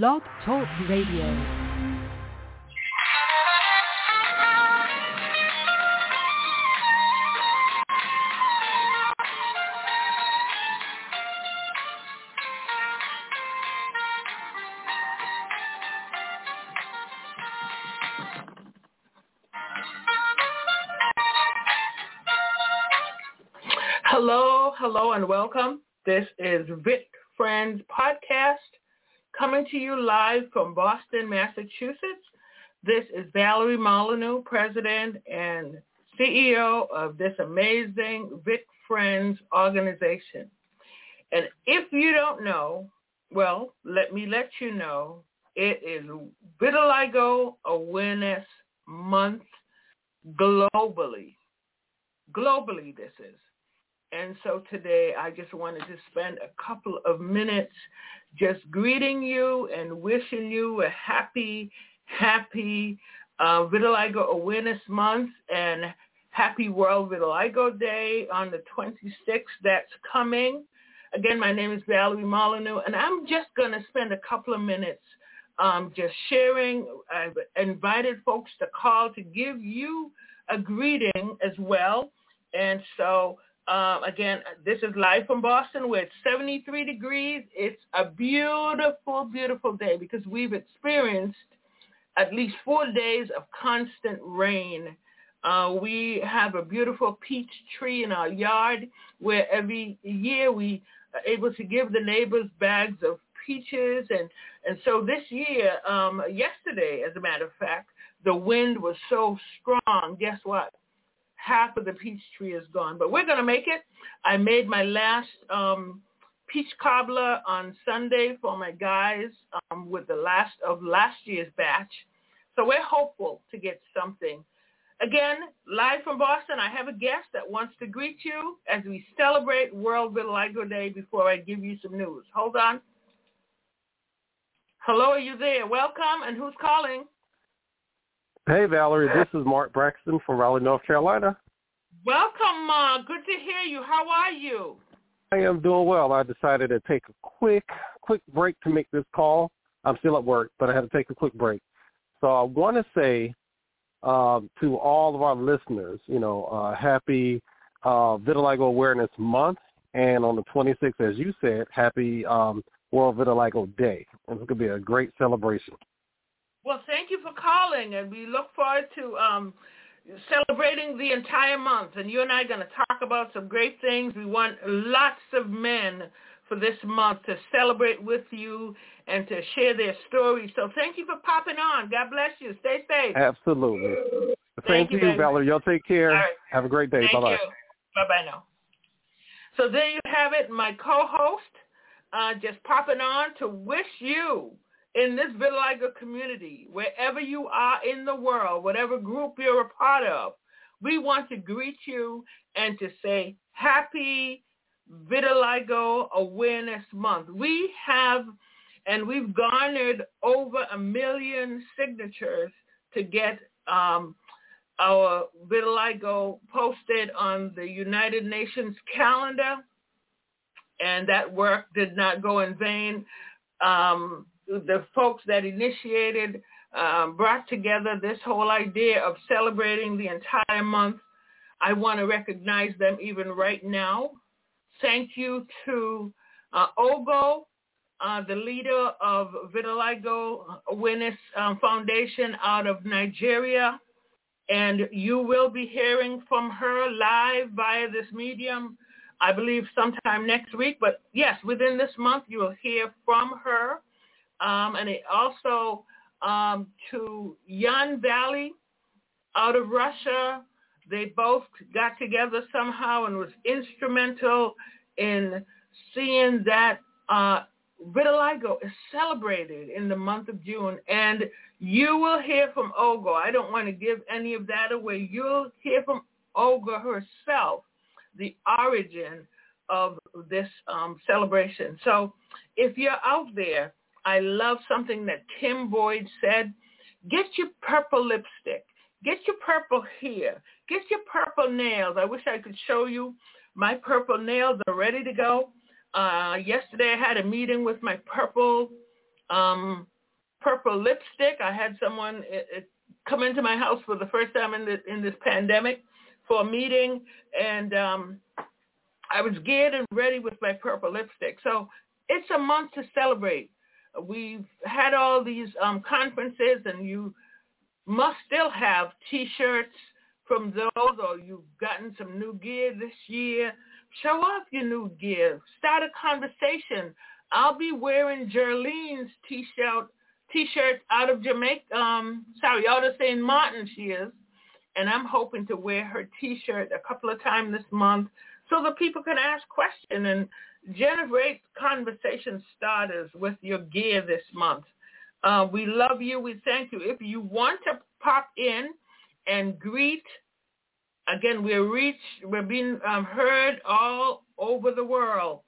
Blog Talk Radio. Hello, hello, and welcome. This is Vit Friends Podcast coming to you live from Boston, Massachusetts. This is Valerie Molyneux, President and CEO of this amazing Vit Friends organization. And if you don't know, well, let me let you know, it is Vitiligo Awareness Month globally. Globally, this is. And so today I just wanted to spend a couple of minutes just greeting you and wishing you a happy, happy uh, Vitiligo Awareness Month and happy World Vitiligo Day on the 26th that's coming. Again, my name is Valerie Molyneux, and I'm just going to spend a couple of minutes um, just sharing. I've invited folks to call to give you a greeting as well. And so um, again, this is live from Boston where it's 73 degrees. It's a beautiful, beautiful day because we've experienced at least four days of constant rain. Uh, we have a beautiful peach tree in our yard where every year we are able to give the neighbors bags of peaches. And, and so this year, um, yesterday, as a matter of fact, the wind was so strong. Guess what? Half of the peach tree is gone. But we're going to make it. I made my last um, peach cobbler on Sunday for my guys um, with the last of last year's batch. So we're hopeful to get something. Again, live from Boston, I have a guest that wants to greet you as we celebrate World Vitiligo Day before I give you some news. Hold on. Hello, are you there? Welcome, and who's calling? Hey, Valerie. This is Mark Braxton from Raleigh, North Carolina. Welcome, Mark. Good to hear you. How are you? I am doing well. I decided to take a quick, quick break to make this call. I'm still at work, but I had to take a quick break. So I want to say um, to all of our listeners, you know, uh, happy uh, Vitiligo Awareness Month, and on the 26th, as you said, happy um, World Vitiligo Day. It's going to be a great celebration. Well, thank you for calling, and we look forward to um, celebrating the entire month. And you and I are going to talk about some great things. We want lots of men for this month to celebrate with you and to share their stories. So thank you for popping on. God bless you. Stay safe. Absolutely. Thank, you, you Valerie. Y'all take care. Right. Have a great day. Thank Bye-bye. You. Bye-bye now. So there you have it, my co-host, uh, just popping on to wish you in this vitiligo community, wherever you are in the world, whatever group you're a part of, we want to greet you and to say happy Vitiligo Awareness Month. We have, and we've garnered over a million signatures to get um, our vitiligo posted on the United Nations calendar, and that work did not go in vain. Um, the folks that initiated, um, brought together this whole idea of celebrating the entire month. I want to recognize them even right now. Thank you to uh, Ogo, uh, the leader of Vitiligo Awareness um, Foundation out of Nigeria. And you will be hearing from her live via this medium, I believe sometime next week. But yes, within this month, you will hear from her um, and it also um, to Yan Valley out of Russia. They both got together somehow and was instrumental in seeing that uh, vitiligo is celebrated in the month of June. And you will hear from Olga. I don't want to give any of that away. You'll hear from Olga herself, the origin of this um, celebration. So if you're out there I love something that Tim Boyd said. Get your purple lipstick. Get your purple hair. Get your purple nails. I wish I could show you. My purple nails are ready to go. Uh, yesterday I had a meeting with my purple um, purple lipstick. I had someone it, it come into my house for the first time in, the, in this pandemic for a meeting, and um, I was geared and ready with my purple lipstick. So it's a month to celebrate. We've had all these um, conferences, and you must still have T-shirts from those, or you've gotten some new gear this year. Show off your new gear. Start a conversation. I'll be wearing Jerlene's T-shirt T-shirt out of Jamaica. Um, sorry, out of St. Martin she is, and I'm hoping to wear her T-shirt a couple of times this month so that people can ask questions and generate conversation starters with your gear this month. Uh, we love you. We thank you. If you want to pop in and greet, again, we're reach, we're being um, heard all over the world.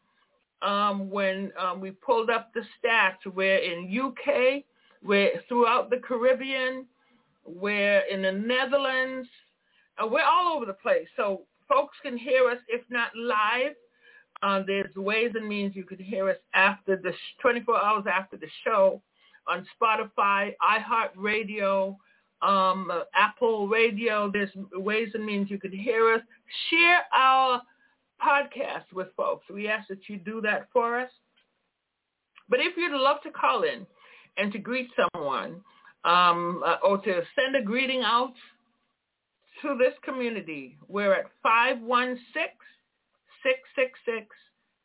Um, when um, we pulled up the stats, we're in UK, we're throughout the Caribbean, we're in the Netherlands, uh, we're all over the place. So folks can hear us, if not live. Uh, there's ways and means you can hear us after the sh- 24 hours after the show on Spotify, iHeartRadio, um, Apple Radio. There's ways and means you can hear us. Share our podcast with folks. We ask that you do that for us. But if you'd love to call in and to greet someone um, uh, or to send a greeting out to this community, we're at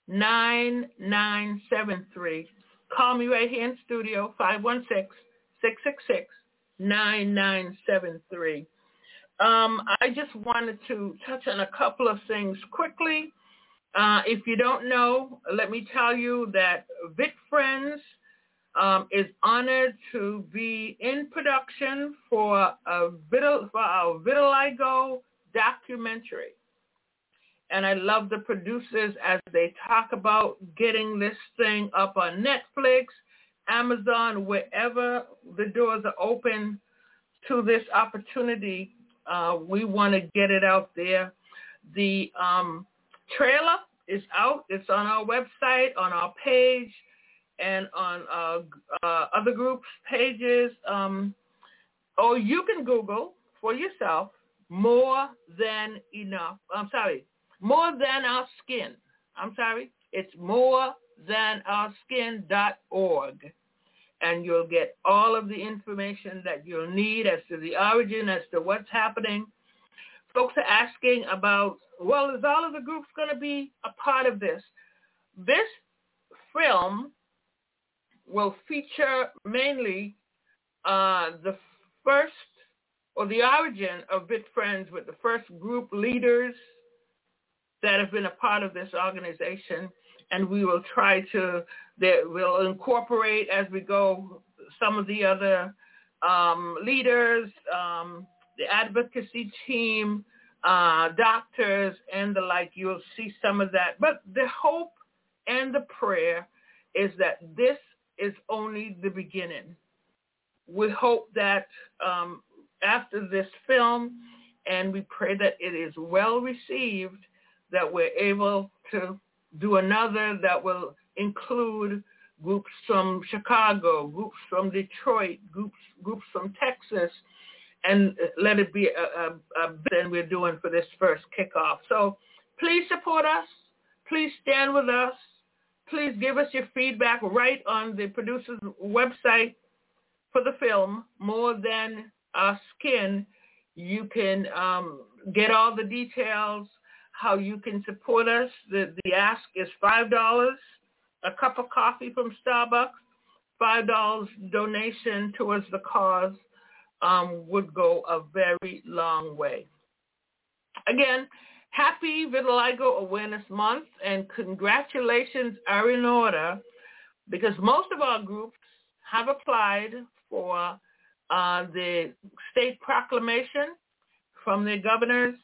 516-666-9973. Call me right here in studio, 516-666-9973. Um, I just wanted to touch on a couple of things quickly. Uh, if you don't know, let me tell you that Vit Friends um, is honored to be in production for a vital, for our vitiligo documentary. And I love the producers as they talk about getting this thing up on Netflix, Amazon, wherever the doors are open to this opportunity. Uh, we want to get it out there. The um, trailer is out. It's on our website, on our page and on uh, uh, other groups' pages. Um, or you can Google for yourself more than enough. I'm sorry, more than our skin. I'm sorry, it's more than our skin.org. And you'll get all of the information that you'll need as to the origin, as to what's happening. Folks are asking about, well, is all of the groups going to be a part of this? This film will feature mainly uh, the first or the origin of Vit Friends with the first group leaders that have been a part of this organization. And we will try to, that we'll incorporate as we go some of the other um, leaders, um, the advocacy team, uh, doctors, and the like. You'll see some of that. But the hope and the prayer is that this is only the beginning. We hope that um, after this film, and we pray that it is well received, that we're able to do another that will include groups from Chicago, groups from Detroit, groups groups from Texas, and let it be a, a, a than we're doing for this first kickoff. So please support us. Please stand with us please give us your feedback right on the producer's website for the film, More Than Our Skin. You can um, get all the details, how you can support us. The, the ask is $5, a cup of coffee from Starbucks, $5 donation towards the cause um, would go a very long way. Again, Happy Vitiligo Awareness Month and congratulations are in order because most of our groups have applied for uh, the state proclamation from their governors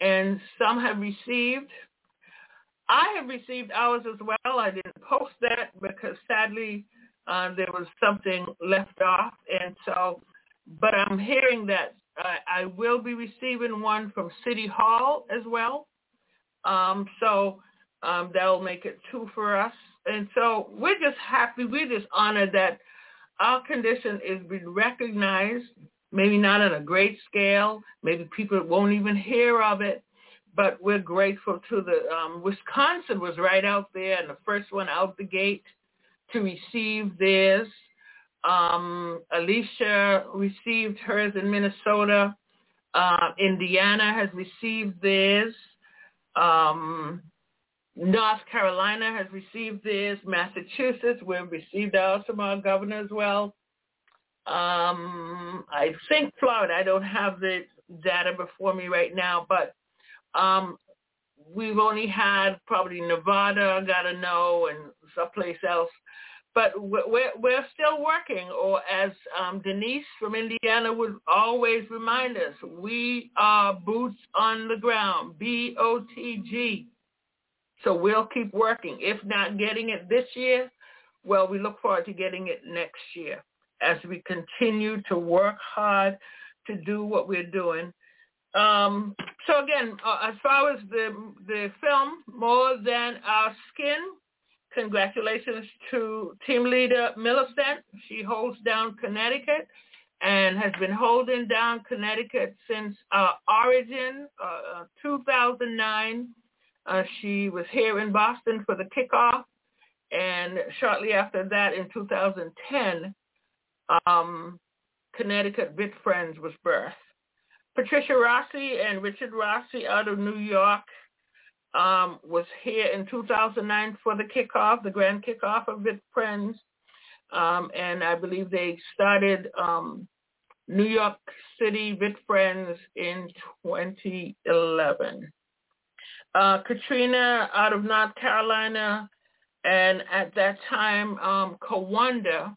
and some have received. I have received ours as well. I didn't post that because sadly uh, there was something left off. And so, but I'm hearing that I, I will be receiving one from City Hall as well. Um, so um, that'll make it two for us. and so we're just happy. We're just honored that our condition is being recognized. Maybe not on a great scale. Maybe people won't even hear of it. But we're grateful to the um, Wisconsin was right out there and the first one out the gate to receive theirs. Um, Alicia received hers in Minnesota. Uh, Indiana has received theirs. Um, North Carolina has received theirs. Massachusetts, we've received ours from our governor as well. Um, I think Florida, I don't have the data before me right now, but um, we've only had probably Nevada, got to know, and someplace else but we're we're still working. Or as um, Denise from Indiana would always remind us, we are boots on the ground, B O T G. So we'll keep working. If not getting it this year, well, we look forward to getting it next year as we continue to work hard to do what we're doing. Um, so again, uh, as far as the the film, more than our skin, Congratulations to team leader Millicent. She holds down Connecticut and has been holding down Connecticut since uh, origin, uh, 2009. Uh, she was here in Boston for the kickoff, and shortly after that, in 2010, um, Connecticut Vit Friends was birthed. Patricia Rossi and Richard Rossi out of New York um, was here in 2009 for the kickoff, the grand kickoff of Vit Friends. Um, and I believe they started um, New York City Vit Friends in 2011. Uh, Katrina out of North Carolina, and at that time, um, Kawanda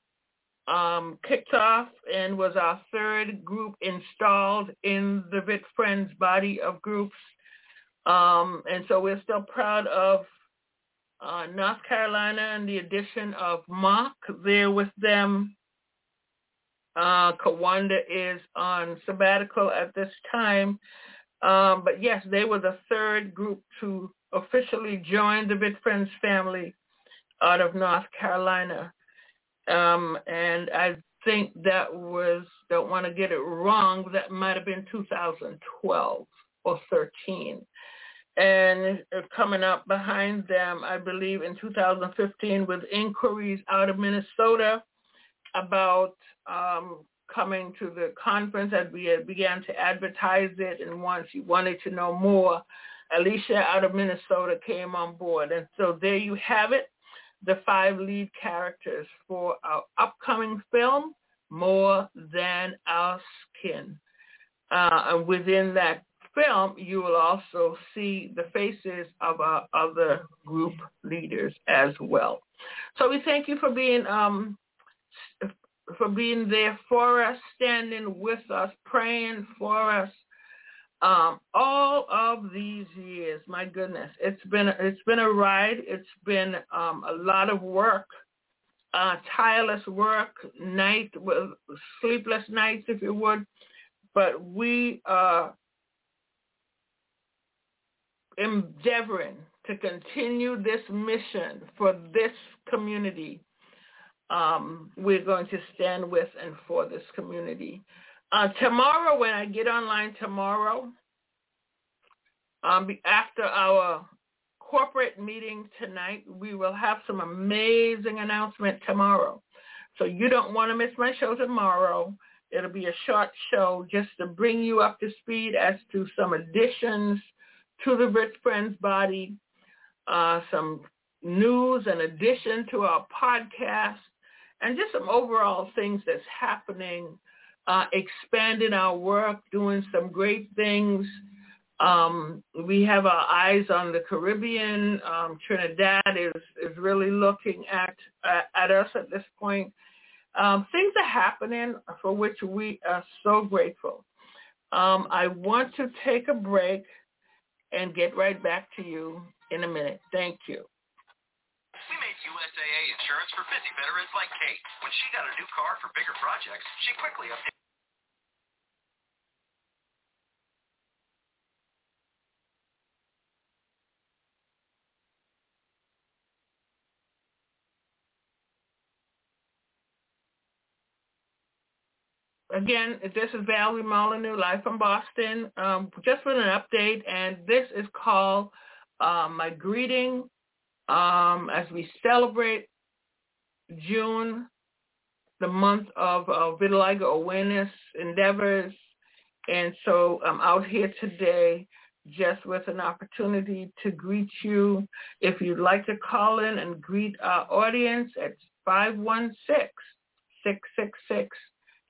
um, kicked off and was our third group installed in the Vit Friends body of groups um, and so we're still proud of uh, North Carolina and the addition of Mark there with them. Uh, Kawanda is on sabbatical at this time. Um, but yes, they were the third group to officially join the Vit Friends family out of North Carolina. Um, and I think that was, don't want to get it wrong, that might have been 2012 or 13 and coming up behind them, I believe in 2015 with inquiries out of Minnesota about um, coming to the conference as we began to advertise it. And once you wanted to know more, Alicia out of Minnesota came on board. And so there you have it, the five lead characters for our upcoming film, More Than Our Skin. Uh, and within that film, you will also see the faces of our other group leaders as well. So we thank you for being um, for being there for us, standing with us, praying for us. Um, all of these years, my goodness, it's been it's been a ride. It's been um, a lot of work, uh, tireless work, night with sleepless nights, if you would. But we are endeavoring to continue this mission for this community, um, we're going to stand with and for this community. Uh, tomorrow, when I get online tomorrow, um, after our corporate meeting tonight, we will have some amazing announcement tomorrow. So you don't want to miss my show tomorrow. It'll be a short show just to bring you up to speed as to some additions to the Rich Friends body, uh, some news and addition to our podcast, and just some overall things that's happening, uh, expanding our work, doing some great things. Um, we have our eyes on the Caribbean. Um, Trinidad is, is really looking at, at, us at this point. Um, things are happening for which we are so grateful. Um, I want to take a break and get right back to you in a minute. Thank you. We made USAA insurance for busy veterans like Kate. When she got a new car for bigger projects, she quickly updated again, this is Valerie Molyneux, live from Boston, um, just with an update, and this is called uh, my greeting um, as we celebrate June, the month of uh, vitiligo awareness endeavors. And so I'm out here today just with an opportunity to greet you. If you'd like to call in and greet our audience at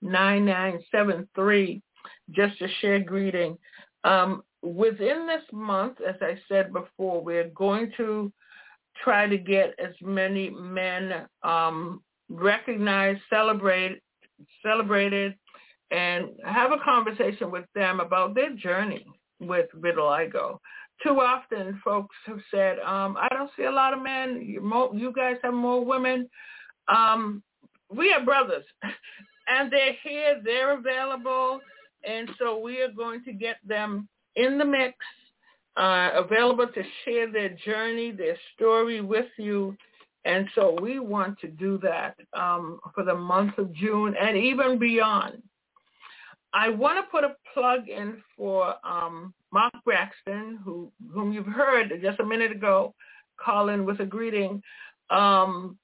516-666-9973, just a share greeting. Um, within this month, as I said before, we're going to try to get as many men um, recognized, celebrated, celebrated, and have a conversation with them about their journey with vitiligo. Too often, folks have said, um, "I don't see a lot of men. You guys have more women." Um, we are brothers, and they're here. They're available, and so we are going to get them in the mix, uh, available to share their journey, their story with you. And so we want to do that um, for the month of June and even beyond. I want to put a plug in for um, Mark Braxton, who whom you've heard just a minute ago, call in with a greeting. Um,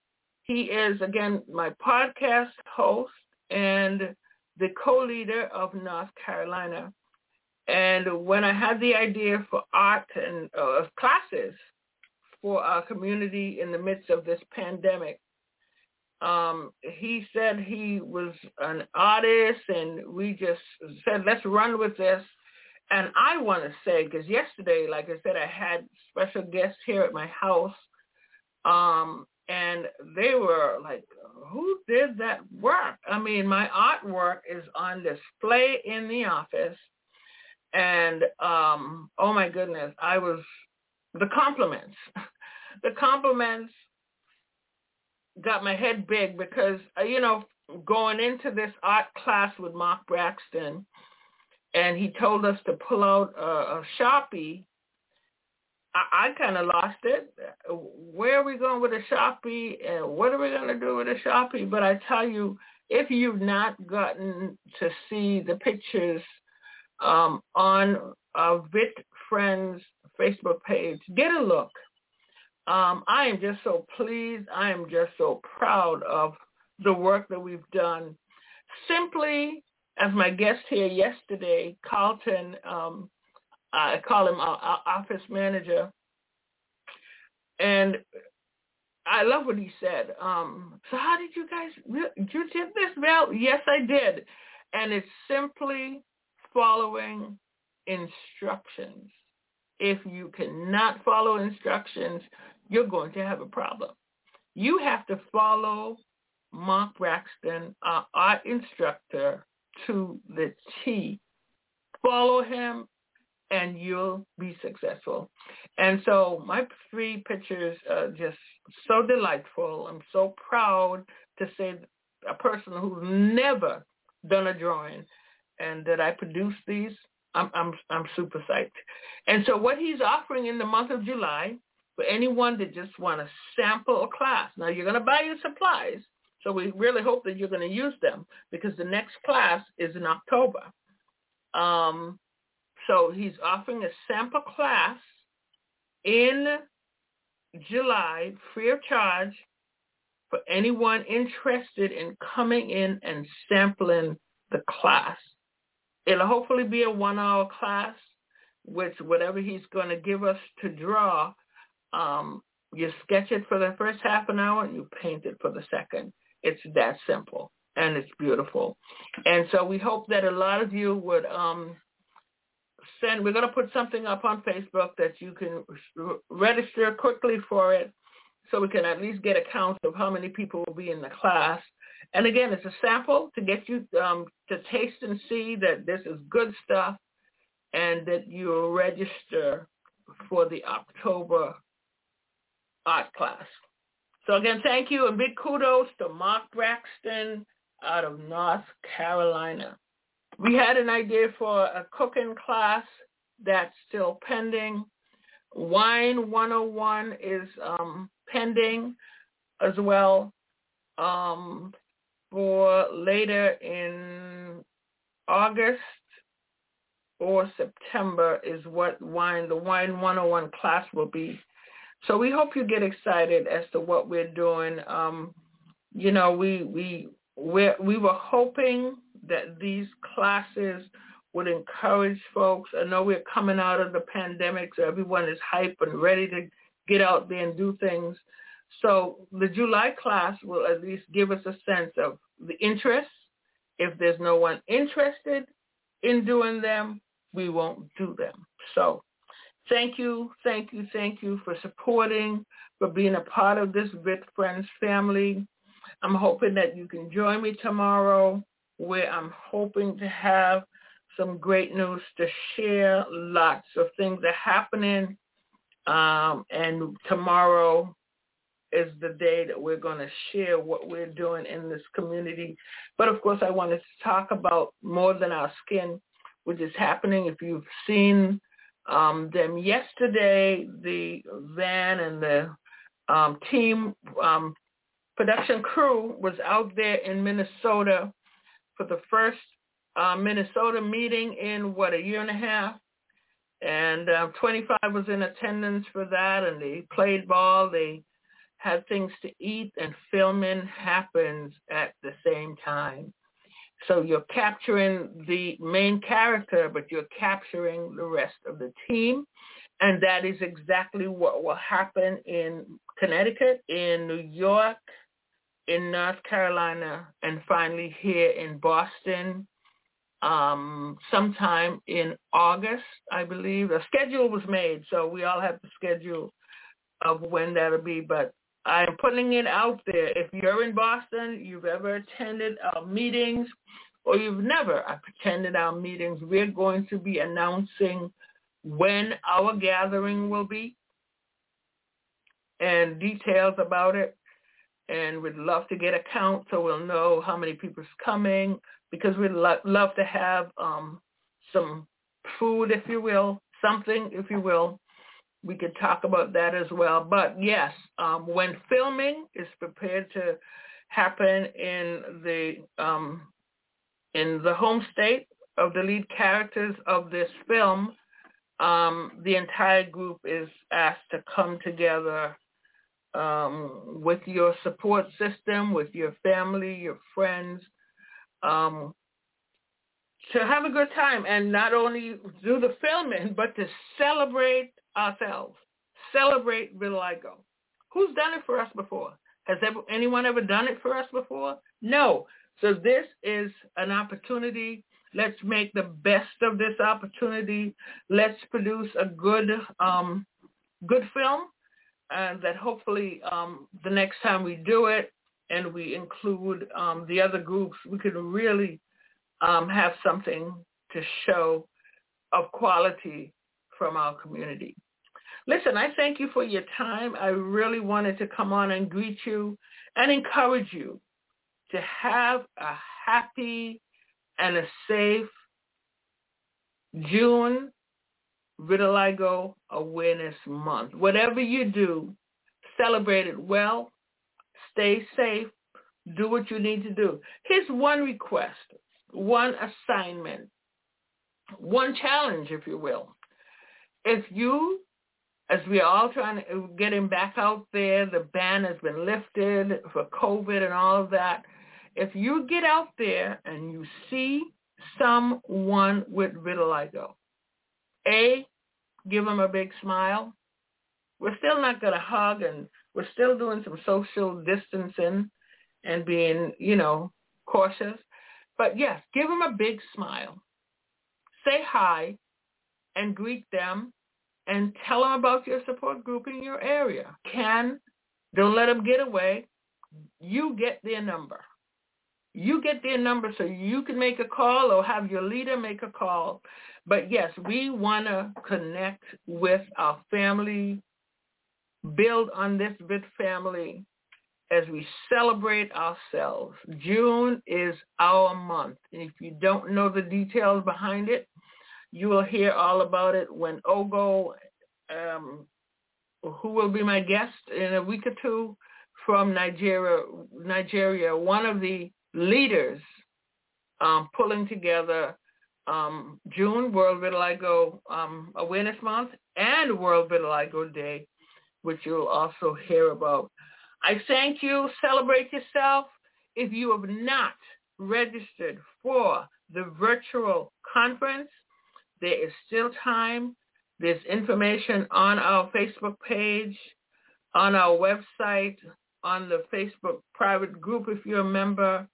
he is again my podcast host and the co-leader of North Carolina and when I had the idea for art and uh, classes for our community in the midst of this pandemic, um, he said he was an artist, and we just said, let's run with this. And I want to say, because yesterday, like I said, I had special guests here at my house, um, and they were like, who did that work? I mean, my artwork is on display in the office and um, oh my goodness, I was the compliments. the compliments got my head big because uh, you know going into this art class with Mark Braxton, and he told us to pull out a, a sharpie. I, I kind of lost it. Where are we going with a sharpie, and what are we going to do with a sharpie? But I tell you, if you've not gotten to see the pictures um, on uh, Vit Friends Facebook page. Get a look. Um, I am just so pleased. I am just so proud of the work that we've done. Simply, as my guest here yesterday, Carlton, um, I call him our, office manager, and I love what he said. Um, so how did you guys, you did this, Val? Yes, I did. And it's simply following instructions. If you cannot follow instructions, you're going to have a problem. You have to follow Mark Braxton, our instructor, to the T. Follow him and you'll be successful. And so my three pictures are just so delightful. I'm so proud to say a person who's never done a drawing and that I produce these, I'm, I'm, I'm super psyched. And so what he's offering in the month of July for anyone that just want to sample a class. Now you're going to buy your supplies, so we really hope that you're going to use them because the next class is in October. Um, so he's offering a sample class in July free of charge for anyone interested in coming in and sampling the class. It'll hopefully be a one-hour class, which whatever he's going to give us to draw, um, you sketch it for the first half an hour and you paint it for the second. It's that simple and it's beautiful. And so we hope that a lot of you would um, send, we're going to put something up on Facebook that you can register quickly for it so we can at least get a count of how many people will be in the class. And again, it's a sample to get you um, to taste and see that this is good stuff and that you'll register for the October art class. So again, thank you and big kudos to Mark Braxton out of North Carolina. We had an idea for a cooking class that's still pending. Wine 101 is um, pending as well. Um, for later in August or September is what wine the wine 101 class will be. So we hope you get excited as to what we're doing. Um, you know, we we we we were hoping that these classes would encourage folks. I know we're coming out of the pandemic, so everyone is hype and ready to get out there and do things. So the July class will at least give us a sense of the interest. If there's no one interested in doing them, we won't do them. So thank you, thank you, thank you for supporting, for being a part of this VIT Friends family. I'm hoping that you can join me tomorrow where I'm hoping to have some great news to share. Lots of things are happening. Um, and tomorrow is the day that we're going to share what we're doing in this community. But of course, I wanted to talk about more than our skin, which is happening. If you've seen um, them yesterday, the van and the um, team um, production crew was out there in Minnesota for the first uh, Minnesota meeting in, what, a year and a half? And uh, 25 was in attendance for that, and they played ball. They had things to eat, and filming happens at the same time. So you're capturing the main character, but you're capturing the rest of the team. And that is exactly what will happen in Connecticut, in New York, in North Carolina, and finally here in Boston um, sometime in August, I believe. A schedule was made, so we all have the schedule of when that'll be. But I'm putting it out there. If you're in Boston, you've ever attended our meetings, or you've never attended our meetings, we're going to be announcing when our gathering will be and details about it. And we'd love to get a count so we'll know how many people's coming because we'd lo- love to have um, some food, if you will, something, if you will, we could talk about that as well. But yes, um, when filming is prepared to happen in the um, in the home state of the lead characters of this film, um, the entire group is asked to come together um, with your support system, with your family, your friends, um, to have a good time and not only do the filming, but to celebrate ourselves. Celebrate vitiligo. Who's done it for us before? Has ever, anyone ever done it for us before? No. So this is an opportunity. Let's make the best of this opportunity. Let's produce a good, um, good film, and that hopefully um, the next time we do it and we include um, the other groups, we can really um, have something to show of quality from our community. Listen, I thank you for your time. I really wanted to come on and greet you and encourage you to have a happy and a safe June Vitiligo Awareness Month. Whatever you do, celebrate it well, stay safe, do what you need to do. Here's one request, one assignment, one challenge, if you will. If you as we're all trying to getting back out there, the ban has been lifted for COVID and all of that. If you get out there and you see someone with vitiligo, A, give them a big smile. We're still not going to hug and we're still doing some social distancing and being, you know, cautious. But yes, give them a big smile. Say hi and greet them and tell them about your support group in your area. Can, don't let them get away. You get their number. You get their number so you can make a call or have your leader make a call. But yes, we want to connect with our family, build on this big family as we celebrate ourselves. June is our month. And if you don't know the details behind it, you will hear all about it when Ogo, um, who will be my guest in a week or two from Nigeria, Nigeria, one of the leaders um, pulling together um, June World Vitiligo um, Awareness Month and World Vitiligo Day, which you'll also hear about. I thank you. Celebrate yourself. If you have not registered for the virtual conference, there is still time. There's information on our Facebook page, on our website, on the Facebook private group if you're a member.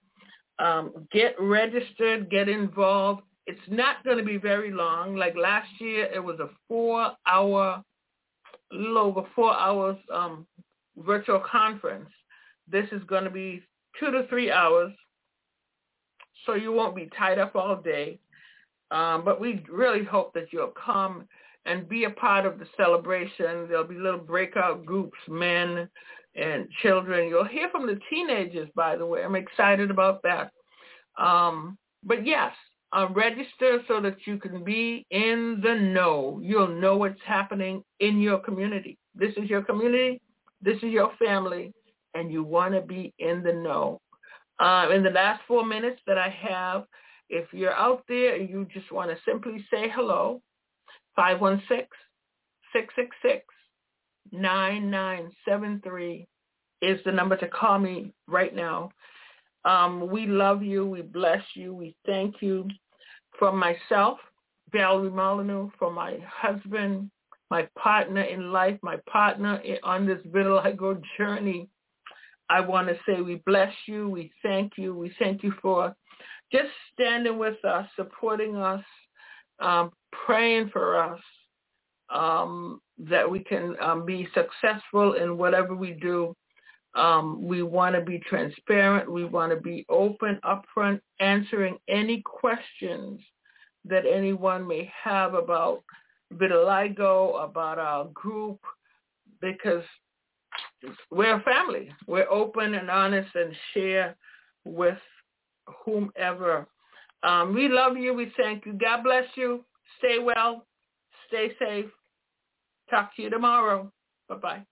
Um, get registered, get involved. It's not going to be very long. Like last year, it was a four-hour, a little over four hours um, virtual conference. This is going to be two to three hours, so you won't be tied up all day. Um, but we really hope that you'll come and be a part of the celebration. There'll be little breakout groups, men and children. You'll hear from the teenagers, by the way. I'm excited about that. Um, but yes, uh, register so that you can be in the know. You'll know what's happening in your community. This is your community. This is your family, and you want to be in the know. Uh, in the last four minutes that I have, if you're out there and you just want to simply say hello, 516-666-9973 is the number to call me right now. Um, we love you. We bless you. We thank you. From myself, Valerie Molyneux, for my husband, my partner in life, my partner on this vitiligo journey, I want to say we bless you. We thank you. We thank you for just standing with us, supporting us, um, praying for us, um, that we can um, be successful in whatever we do. Um, we want to be transparent. We want to be open, upfront, answering any questions that anyone may have about vitiligo, about our group, because we're a family. We're open and honest and share with whomever. Um, we love you. We thank you. God bless you. Stay well. Stay safe. Talk to you tomorrow. Bye-bye.